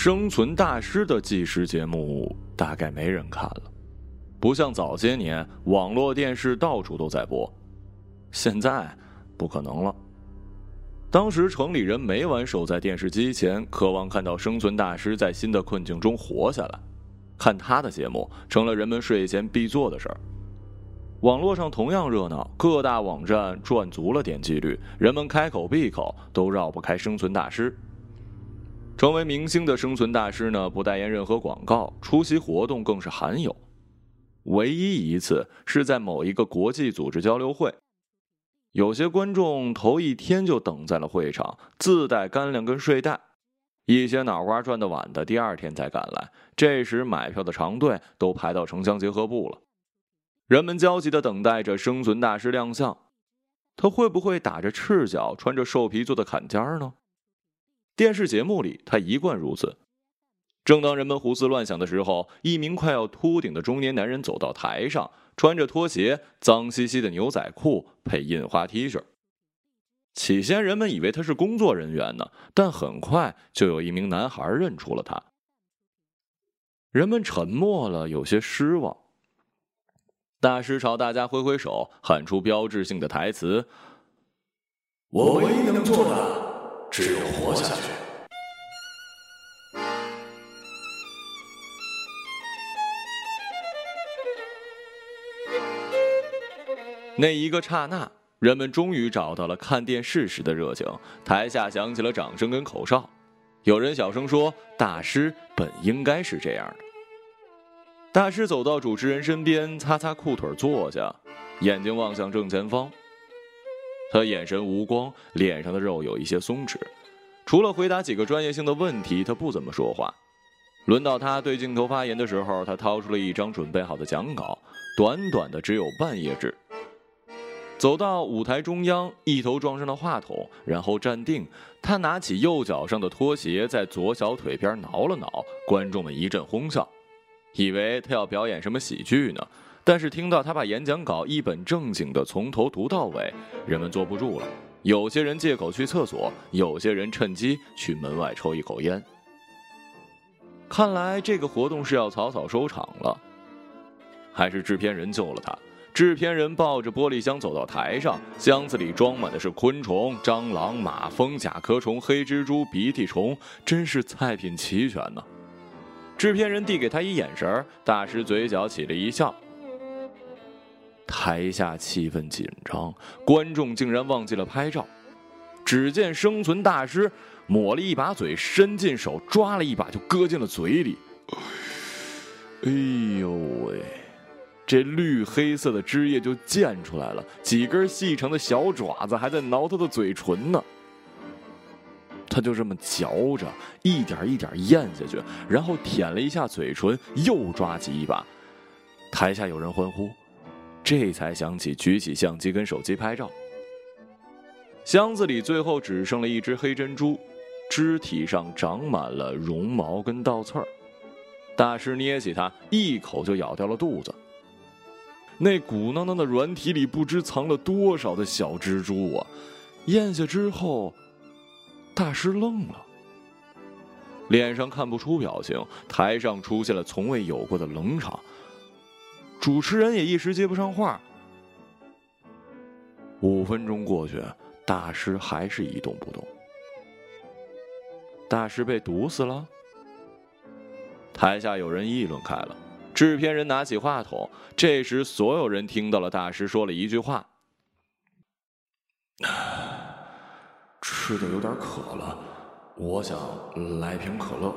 生存大师的纪实节目大概没人看了，不像早些年网络电视到处都在播，现在不可能了。当时城里人每晚守在电视机前，渴望看到生存大师在新的困境中活下来，看他的节目成了人们睡前必做的事儿。网络上同样热闹，各大网站赚足了点击率，人们开口闭口都绕不开生存大师。成为明星的生存大师呢，不代言任何广告，出席活动更是罕有。唯一一次是在某一个国际组织交流会，有些观众头一天就等在了会场，自带干粮跟睡袋；一些脑瓜转得晚的，第二天才赶来。这时买票的长队都排到城乡结合部了，人们焦急地等待着生存大师亮相，他会不会打着赤脚，穿着兽皮做的坎肩呢？电视节目里，他一贯如此。正当人们胡思乱想的时候，一名快要秃顶的中年男人走到台上，穿着拖鞋、脏兮兮的牛仔裤配印花 T 恤。起先，人们以为他是工作人员呢，但很快就有一名男孩认出了他。人们沉默了，有些失望。大师朝大家挥挥手，喊出标志性的台词：“我唯一能做的。”只有活下去。那一个刹那，人们终于找到了看电视时的热情。台下响起了掌声跟口哨，有人小声说：“大师本应该是这样的。”大师走到主持人身边，擦擦裤腿坐下，眼睛望向正前方。他眼神无光，脸上的肉有一些松弛。除了回答几个专业性的问题，他不怎么说话。轮到他对镜头发言的时候，他掏出了一张准备好的讲稿，短短的只有半页纸。走到舞台中央，一头撞上了话筒，然后站定。他拿起右脚上的拖鞋，在左小腿边挠了挠。观众们一阵哄笑，以为他要表演什么喜剧呢。但是听到他把演讲稿一本正经的从头读到尾，人们坐不住了。有些人借口去厕所，有些人趁机去门外抽一口烟。看来这个活动是要草草收场了。还是制片人救了他。制片人抱着玻璃箱走到台上，箱子里装满的是昆虫：蟑螂、马蜂、甲壳虫、黑蜘蛛、鼻涕虫，真是菜品齐全呢。制片人递给他一眼神，大师嘴角起了一笑。台下气氛紧张，观众竟然忘记了拍照。只见生存大师抹了一把嘴，伸进手抓了一把，就搁进了嘴里。哎呦喂，这绿黑色的汁液就溅出来了，几根细长的小爪子还在挠他的嘴唇呢。他就这么嚼着，一点一点咽下去，然后舔了一下嘴唇，又抓起一把。台下有人欢呼。这才想起举起相机跟手机拍照。箱子里最后只剩了一只黑珍珠，肢体上长满了绒毛跟倒刺儿。大师捏起它，一口就咬掉了肚子。那鼓囊囊的软体里不知藏了多少的小蜘蛛啊！咽下之后，大师愣了，脸上看不出表情，台上出现了从未有过的冷场。主持人也一时接不上话。五分钟过去，大师还是一动不动。大师被毒死了。台下有人议论开了。制片人拿起话筒，这时所有人听到了大师说了一句话：“ 吃的有点渴了，我想来瓶可乐。”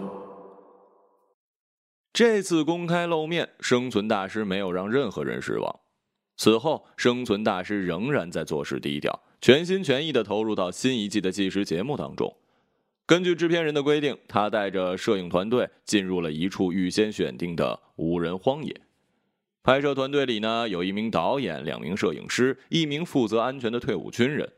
这次公开露面，生存大师没有让任何人失望。此后，生存大师仍然在做事低调，全心全意的投入到新一季的纪实节目当中。根据制片人的规定，他带着摄影团队进入了一处预先选定的无人荒野。拍摄团队里呢，有一名导演、两名摄影师、一名负责安全的退伍军人。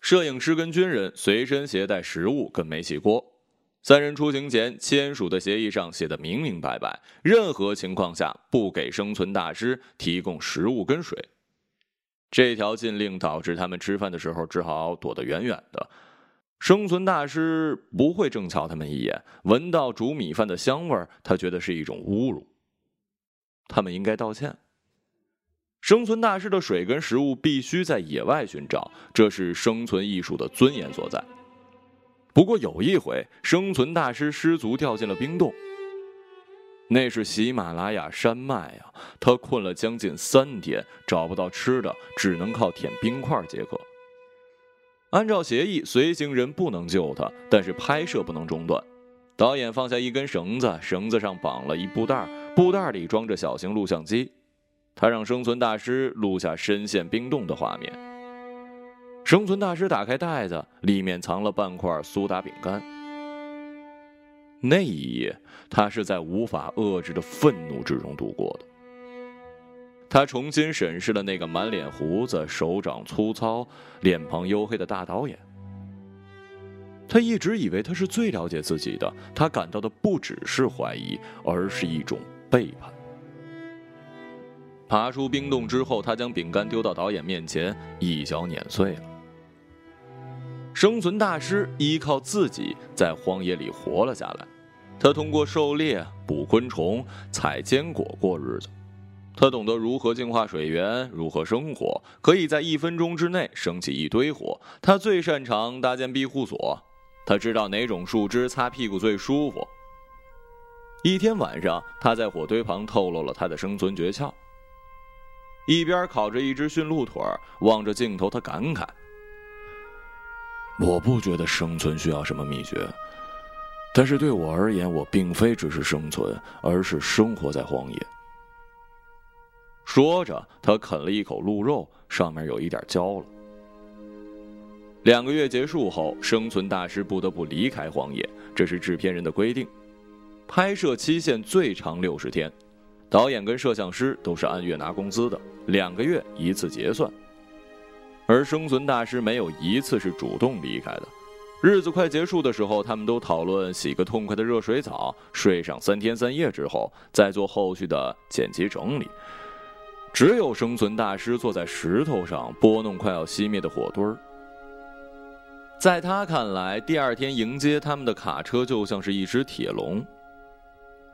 摄影师跟军人随身携带食物跟煤气锅。三人出行前签署的协议上写的明明白白，任何情况下不给生存大师提供食物跟水。这条禁令导致他们吃饭的时候只好躲得远远的。生存大师不会正瞧他们一眼，闻到煮米饭的香味，他觉得是一种侮辱。他们应该道歉。生存大师的水跟食物必须在野外寻找，这是生存艺术的尊严所在。不过有一回，生存大师失足掉进了冰洞。那是喜马拉雅山脉啊，他困了将近三天，找不到吃的，只能靠舔冰块解渴。按照协议，随行人不能救他，但是拍摄不能中断。导演放下一根绳子，绳子上绑了一布袋，布袋里装着小型录像机。他让生存大师录下深陷冰洞的画面。生存大师打开袋子，里面藏了半块苏打饼干。那一夜，他是在无法遏制的愤怒之中度过的。他重新审视了那个满脸胡子、手掌粗糙、脸庞黝黑的大导演。他一直以为他是最了解自己的，他感到的不只是怀疑，而是一种背叛。爬出冰洞之后，他将饼干丢到导演面前，一脚碾碎了。生存大师依靠自己在荒野里活了下来，他通过狩猎、捕昆虫、采坚果过日子。他懂得如何净化水源，如何生火，可以在一分钟之内升起一堆火。他最擅长搭建庇护所，他知道哪种树枝擦屁股最舒服。一天晚上，他在火堆旁透露了他的生存诀窍。一边烤着一只驯鹿腿望着镜头，他感慨：“我不觉得生存需要什么秘诀，但是对我而言，我并非只是生存，而是生活在荒野。”说着，他啃了一口鹿肉，上面有一点焦了。两个月结束后，生存大师不得不离开荒野，这是制片人的规定。拍摄期限最长六十天，导演跟摄像师都是按月拿工资的，两个月一次结算。而生存大师没有一次是主动离开的。日子快结束的时候，他们都讨论洗个痛快的热水澡，睡上三天三夜之后，再做后续的剪辑整理。只有生存大师坐在石头上拨弄快要熄灭的火堆儿。在他看来，第二天迎接他们的卡车就像是一只铁笼。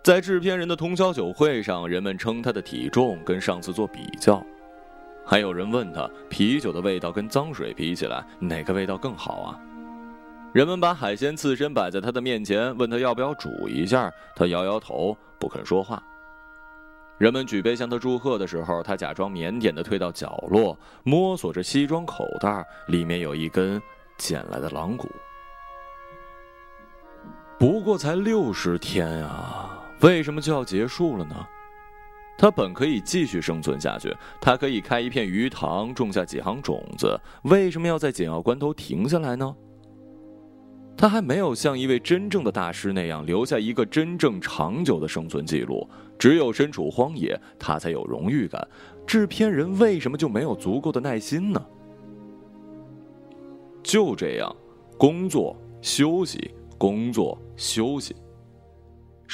在制片人的通宵酒会上，人们称他的体重跟上次做比较，还有人问他啤酒的味道跟脏水比起来哪个味道更好啊？人们把海鲜刺身摆在他的面前，问他要不要煮一下，他摇摇头，不肯说话。人们举杯向他祝贺的时候，他假装腼腆地退到角落，摸索着西装口袋，里面有一根捡来的狼骨。不过才六十天啊，为什么就要结束了呢？他本可以继续生存下去，他可以开一片鱼塘，种下几行种子，为什么要在紧要关头停下来呢？他还没有像一位真正的大师那样留下一个真正长久的生存记录。只有身处荒野，他才有荣誉感。制片人为什么就没有足够的耐心呢？就这样，工作、休息、工作、休息。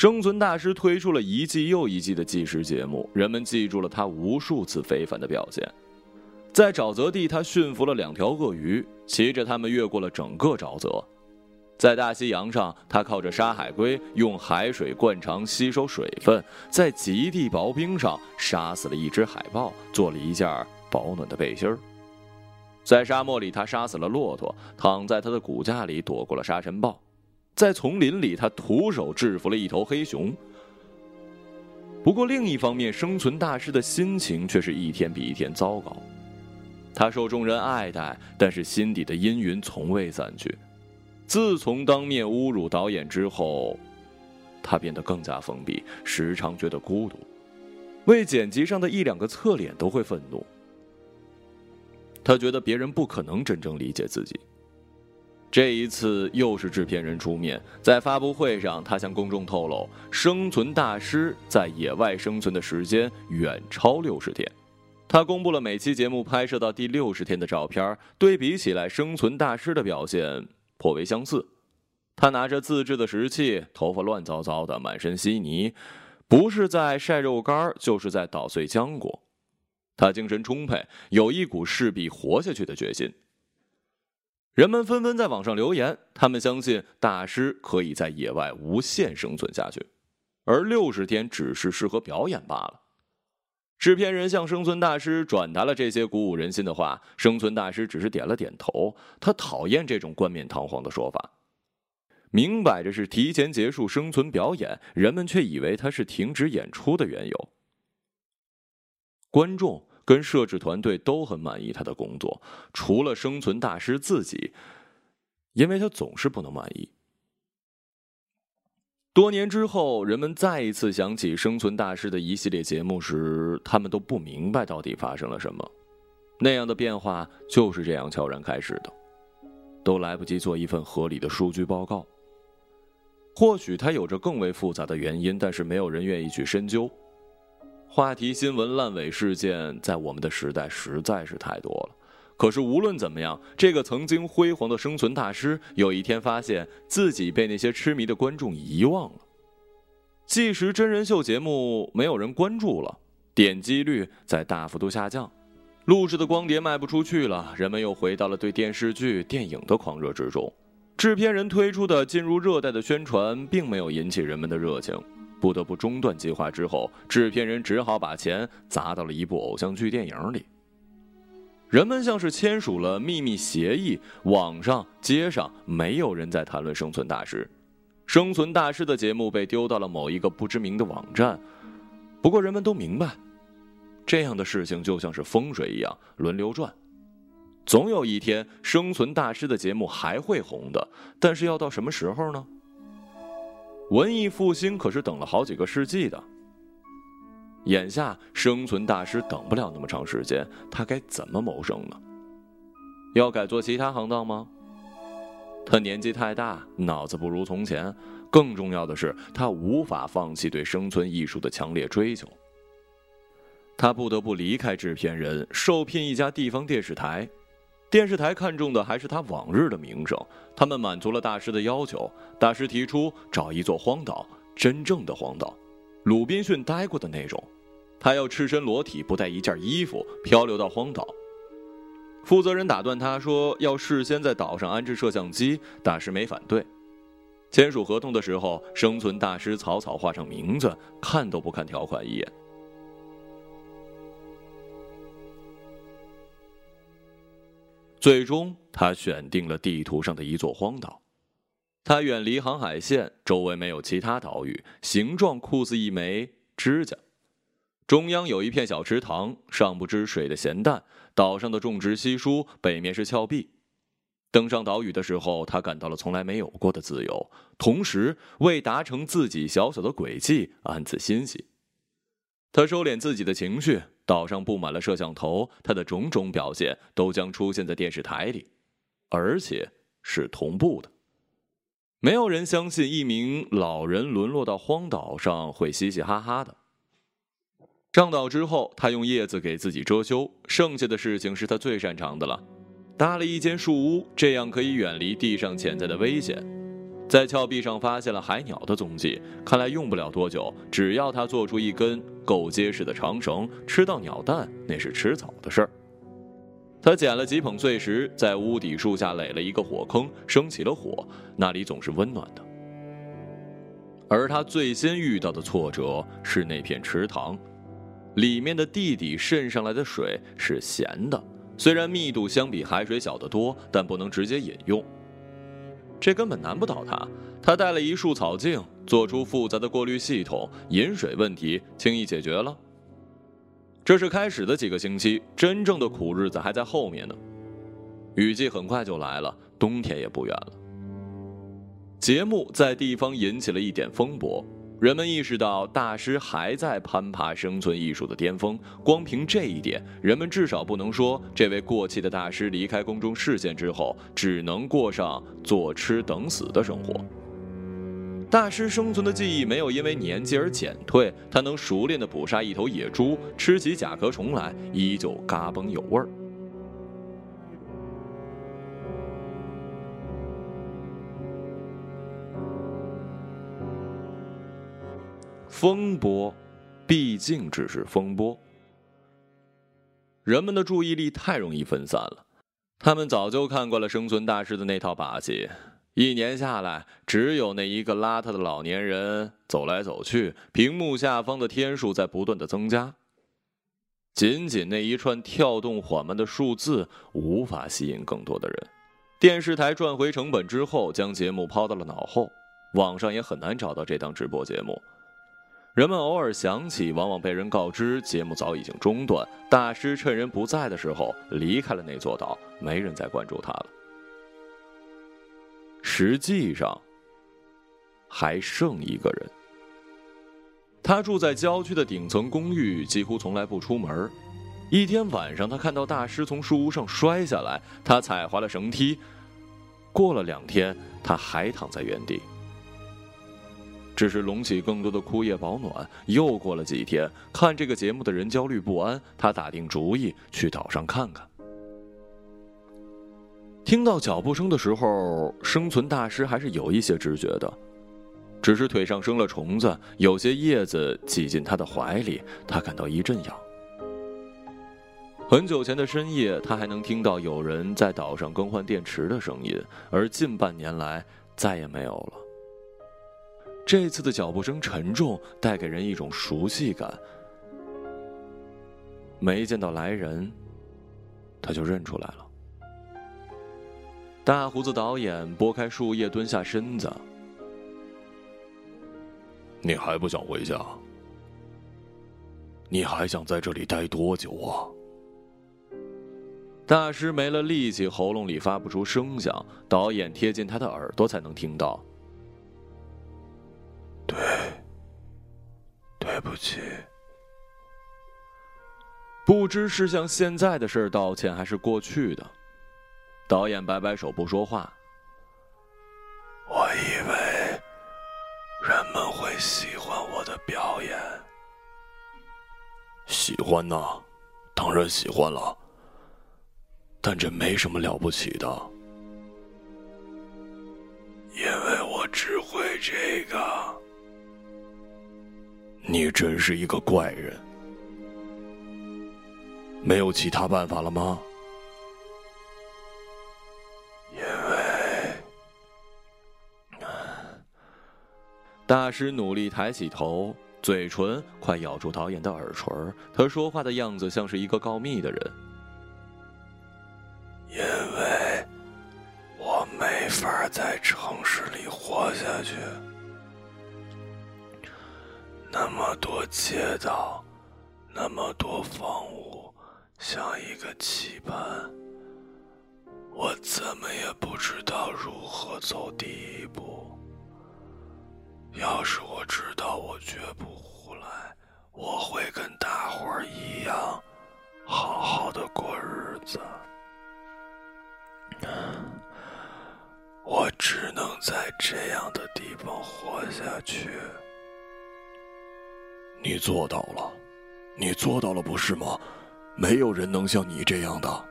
生存大师推出了一季又一季的纪实节目，人们记住了他无数次非凡的表现。在沼泽地，他驯服了两条鳄鱼，骑着它们越过了整个沼泽。在大西洋上，他靠着杀海龟，用海水灌肠吸收水分；在极地薄冰上，杀死了一只海豹，做了一件保暖的背心儿。在沙漠里，他杀死了骆驼，躺在他的骨架里躲过了沙尘暴；在丛林里，他徒手制服了一头黑熊。不过，另一方面，生存大师的心情却是一天比一天糟糕。他受众人爱戴，但是心底的阴云从未散去。自从当面侮辱导演之后，他变得更加封闭，时常觉得孤独，为剪辑上的一两个侧脸都会愤怒。他觉得别人不可能真正理解自己。这一次又是制片人出面，在发布会上，他向公众透露，生存大师在野外生存的时间远超六十天。他公布了每期节目拍摄到第六十天的照片，对比起来，生存大师的表现。颇为相似，他拿着自制的石器，头发乱糟糟的，满身稀泥，不是在晒肉干，就是在捣碎浆果。他精神充沛，有一股势必活下去的决心。人们纷纷在网上留言，他们相信大师可以在野外无限生存下去，而六十天只是适合表演罢了。制片人向生存大师转达了这些鼓舞人心的话，生存大师只是点了点头。他讨厌这种冠冕堂皇的说法，明摆着是提前结束生存表演，人们却以为他是停止演出的缘由。观众跟摄制团队都很满意他的工作，除了生存大师自己，因为他总是不能满意。多年之后，人们再一次想起生存大师的一系列节目时，他们都不明白到底发生了什么。那样的变化就是这样悄然开始的，都来不及做一份合理的数据报告。或许他有着更为复杂的原因，但是没有人愿意去深究。话题新闻烂尾事件在我们的时代实在是太多了。可是无论怎么样，这个曾经辉煌的生存大师，有一天发现自己被那些痴迷的观众遗忘了。纪实真人秀节目没有人关注了，点击率在大幅度下降，录制的光碟卖不出去了，人们又回到了对电视剧、电影的狂热之中。制片人推出的进入热带的宣传，并没有引起人们的热情，不得不中断计划。之后，制片人只好把钱砸到了一部偶像剧电影里。人们像是签署了秘密协议，网上、街上没有人在谈论生存大师，生存大师的节目被丢到了某一个不知名的网站。不过，人们都明白，这样的事情就像是风水一样轮流转，总有一天生存大师的节目还会红的。但是要到什么时候呢？文艺复兴可是等了好几个世纪的。眼下生存大师等不了那么长时间，他该怎么谋生呢？要改做其他行当吗？他年纪太大，脑子不如从前。更重要的是，他无法放弃对生存艺术的强烈追求。他不得不离开制片人，受聘一家地方电视台。电视台看中的还是他往日的名声。他们满足了大师的要求。大师提出找一座荒岛，真正的荒岛。鲁滨逊待过的那种，他要赤身裸体，不带一件衣服，漂流到荒岛。负责人打断他说：“要事先在岛上安置摄像机。”大师没反对。签署合同的时候，生存大师草草画上名字，看都不看条款一眼。最终，他选定了地图上的一座荒岛。它远离航海线，周围没有其他岛屿，形状酷似一枚指甲。中央有一片小池塘，上不知水的咸淡。岛上的种植稀疏，北面是峭壁。登上岛屿的时候，他感到了从来没有过的自由，同时为达成自己小小的轨迹暗自欣喜。他收敛自己的情绪，岛上布满了摄像头，他的种种表现都将出现在电视台里，而且是同步的。没有人相信一名老人沦落到荒岛上会嘻嘻哈哈的。上岛之后，他用叶子给自己遮羞，剩下的事情是他最擅长的了。搭了一间树屋，这样可以远离地上潜在的危险。在峭壁上发现了海鸟的踪迹，看来用不了多久。只要他做出一根够结实的长绳，吃到鸟蛋那是迟早的事儿。他捡了几捧碎石，在屋底树下垒了一个火坑，生起了火，那里总是温暖的。而他最先遇到的挫折是那片池塘，里面的地底渗上来的水是咸的，虽然密度相比海水小得多，但不能直接饮用。这根本难不倒他，他带了一束草茎，做出复杂的过滤系统，饮水问题轻易解决了。这是开始的几个星期，真正的苦日子还在后面呢。雨季很快就来了，冬天也不远了。节目在地方引起了一点风波，人们意识到大师还在攀爬生存艺术的巅峰。光凭这一点，人们至少不能说这位过气的大师离开公众视线之后，只能过上坐吃等死的生活。大师生存的记忆没有因为年纪而减退，他能熟练地捕杀一头野猪，吃起甲壳虫来依旧嘎嘣有味儿。风波，毕竟只是风波。人们的注意力太容易分散了，他们早就看惯了生存大师的那套把戏，一年下来，只有那一个邋遢的老年人走来走去，屏幕下方的天数在不断的增加。仅仅那一串跳动缓慢的数字，无法吸引更多的人。电视台赚回成本之后，将节目抛到了脑后，网上也很难找到这档直播节目。人们偶尔想起，往往被人告知节目早已经中断。大师趁人不在的时候离开了那座岛，没人再关注他了。实际上，还剩一个人。他住在郊区的顶层公寓，几乎从来不出门。一天晚上，他看到大师从树屋上摔下来，他踩滑了绳梯。过了两天，他还躺在原地。只是隆起更多的枯叶保暖。又过了几天，看这个节目的人焦虑不安，他打定主意去岛上看看。听到脚步声的时候，生存大师还是有一些知觉的，只是腿上生了虫子，有些叶子挤进他的怀里，他感到一阵痒。很久前的深夜，他还能听到有人在岛上更换电池的声音，而近半年来再也没有了。这次的脚步声沉重，带给人一种熟悉感。没见到来人，他就认出来了。大胡子导演拨开树叶，蹲下身子。你还不想回家？你还想在这里待多久啊？大师没了力气，喉咙里发不出声响。导演贴近他的耳朵，才能听到。对，对不起。不知是向现在的事道歉，还是过去的。导演摆摆手，不说话。我以为人们会喜欢我的表演。喜欢呢，当然喜欢了。但这没什么了不起的，因为我只会这个。你真是一个怪人，没有其他办法了吗？因为大师努力抬起头，嘴唇快咬住导演的耳垂他说话的样子像是一个告密的人。街道，那么多房屋，像一个棋盘，我怎么也不知道如何走第一步。要是我知道，我绝不胡来，我会跟大伙儿一样，好好的过日子。我只能在这样的地方活下去。你做到了，你做到了，不是吗？没有人能像你这样的。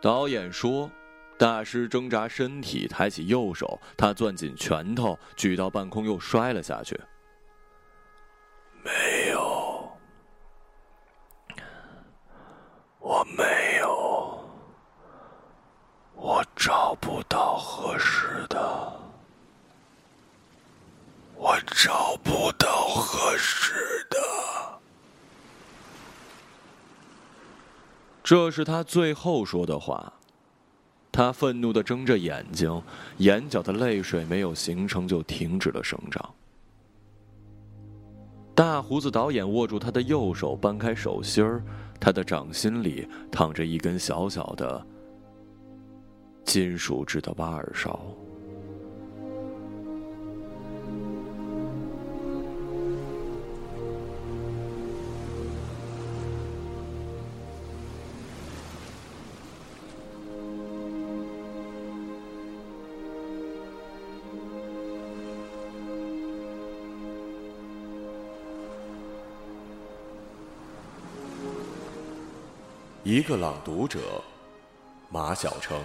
导演说：“大师挣扎身体，抬起右手，他攥紧拳头，举到半空，又摔了下去。没有，我没有，我找不到合适的。”我找不到合适的。这是他最后说的话。他愤怒的睁着眼睛，眼角的泪水没有形成就停止了生长。大胡子导演握住他的右手，掰开手心儿，他的掌心里躺着一根小小的金属制的挖耳勺。一个朗读者，马晓成。